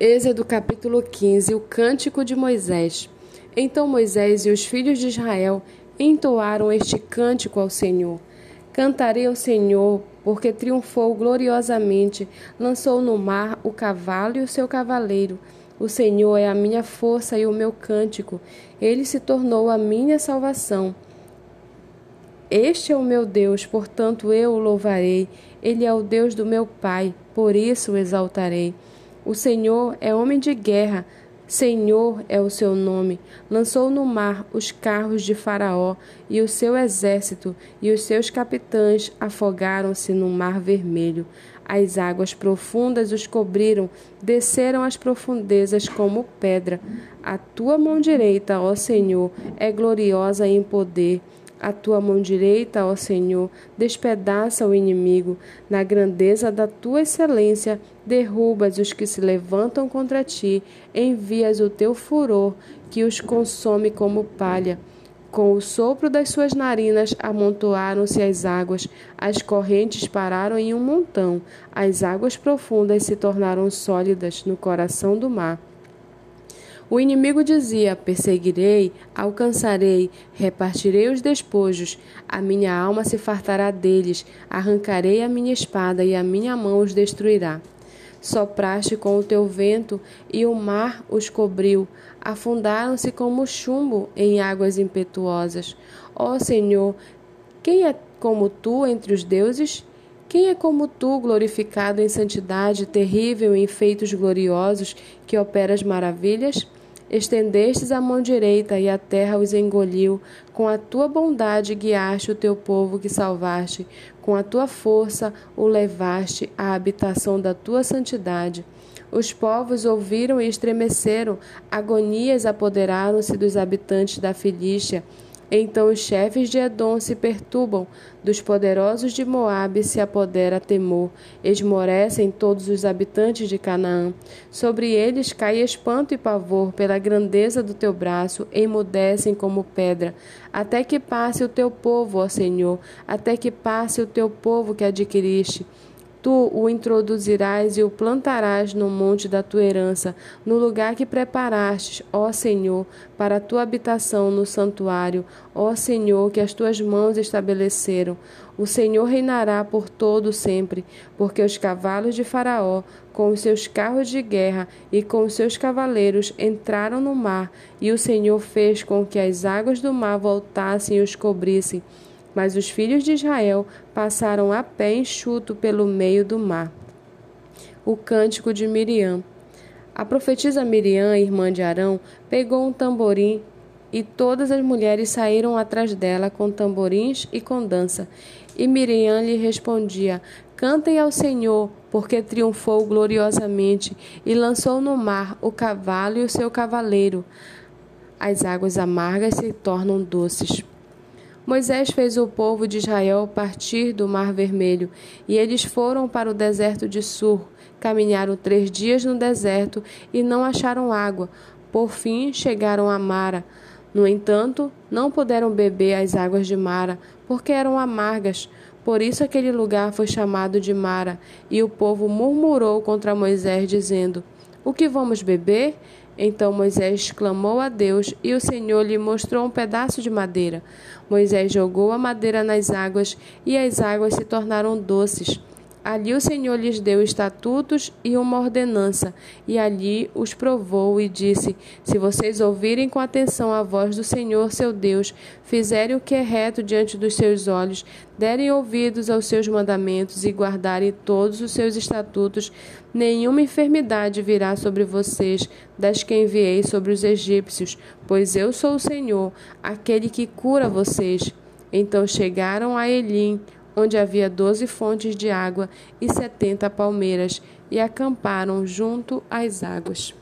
Êxodo capítulo 15 O cântico de Moisés. Então Moisés e os filhos de Israel entoaram este cântico ao Senhor. Cantarei ao Senhor, porque triunfou gloriosamente, lançou no mar o cavalo e o seu cavaleiro. O Senhor é a minha força e o meu cântico, ele se tornou a minha salvação. Este é o meu Deus, portanto eu o louvarei. Ele é o Deus do meu Pai, por isso o exaltarei. O Senhor é homem de guerra, Senhor é o seu nome. Lançou no mar os carros de Faraó e o seu exército, e os seus capitães afogaram-se no mar vermelho. As águas profundas os cobriram, desceram às profundezas como pedra. A tua mão direita, ó Senhor, é gloriosa em poder. A tua mão direita, ó Senhor, despedaça o inimigo. Na grandeza da tua excelência, derrubas os que se levantam contra ti. Envias o teu furor, que os consome como palha. Com o sopro das suas narinas amontoaram-se as águas, as correntes pararam em um montão, as águas profundas se tornaram sólidas no coração do mar. O inimigo dizia: Perseguirei, alcançarei, repartirei os despojos, a minha alma se fartará deles, arrancarei a minha espada e a minha mão os destruirá. Sopraste com o teu vento e o mar os cobriu, afundaram-se como chumbo em águas impetuosas. Ó Senhor, quem é como tu entre os deuses? Quem é como tu, glorificado em santidade, terrível em feitos gloriosos, que operas maravilhas? Estendestes a mão direita e a terra os engoliu. Com a tua bondade guiaste o teu povo que salvaste. Com a tua força o levaste à habitação da tua santidade. Os povos ouviram e estremeceram. Agonias apoderaram-se dos habitantes da Filístia. Então os chefes de Edom se perturbam, dos poderosos de Moabe se apodera temor, esmorecem todos os habitantes de Canaã. Sobre eles cai espanto e pavor pela grandeza do teu braço, emudecem como pedra, até que passe o teu povo, ó Senhor, até que passe o teu povo que adquiriste. Tu o introduzirás e o plantarás no monte da tua herança, no lugar que preparastes, ó Senhor, para a tua habitação no santuário, ó Senhor, que as tuas mãos estabeleceram. O Senhor reinará por todo sempre, porque os cavalos de Faraó, com os seus carros de guerra e com os seus cavaleiros, entraram no mar, e o Senhor fez com que as águas do mar voltassem e os cobrissem. Mas os filhos de Israel passaram a pé enxuto pelo meio do mar. O cântico de Miriam. A profetisa Miriam, irmã de Arão, pegou um tamborim e todas as mulheres saíram atrás dela com tamborins e com dança. E Miriam lhe respondia: Cantem ao Senhor, porque triunfou gloriosamente e lançou no mar o cavalo e o seu cavaleiro. As águas amargas se tornam doces. Moisés fez o povo de Israel partir do Mar Vermelho, e eles foram para o deserto de Sur. Caminharam três dias no deserto e não acharam água. Por fim, chegaram a Mara. No entanto, não puderam beber as águas de Mara, porque eram amargas. Por isso aquele lugar foi chamado de Mara. E o povo murmurou contra Moisés, dizendo: O que vamos beber? Então Moisés clamou a Deus e o Senhor lhe mostrou um pedaço de madeira. Moisés jogou a madeira nas águas e as águas se tornaram doces. Ali o Senhor lhes deu estatutos e uma ordenança, e ali os provou e disse: Se vocês ouvirem com atenção a voz do Senhor seu Deus, fizerem o que é reto diante dos seus olhos, derem ouvidos aos seus mandamentos e guardarem todos os seus estatutos, nenhuma enfermidade virá sobre vocês, das que enviei sobre os egípcios, pois eu sou o Senhor, aquele que cura vocês. Então chegaram a Elim, onde havia doze fontes de água e setenta palmeiras, e acamparam junto às águas.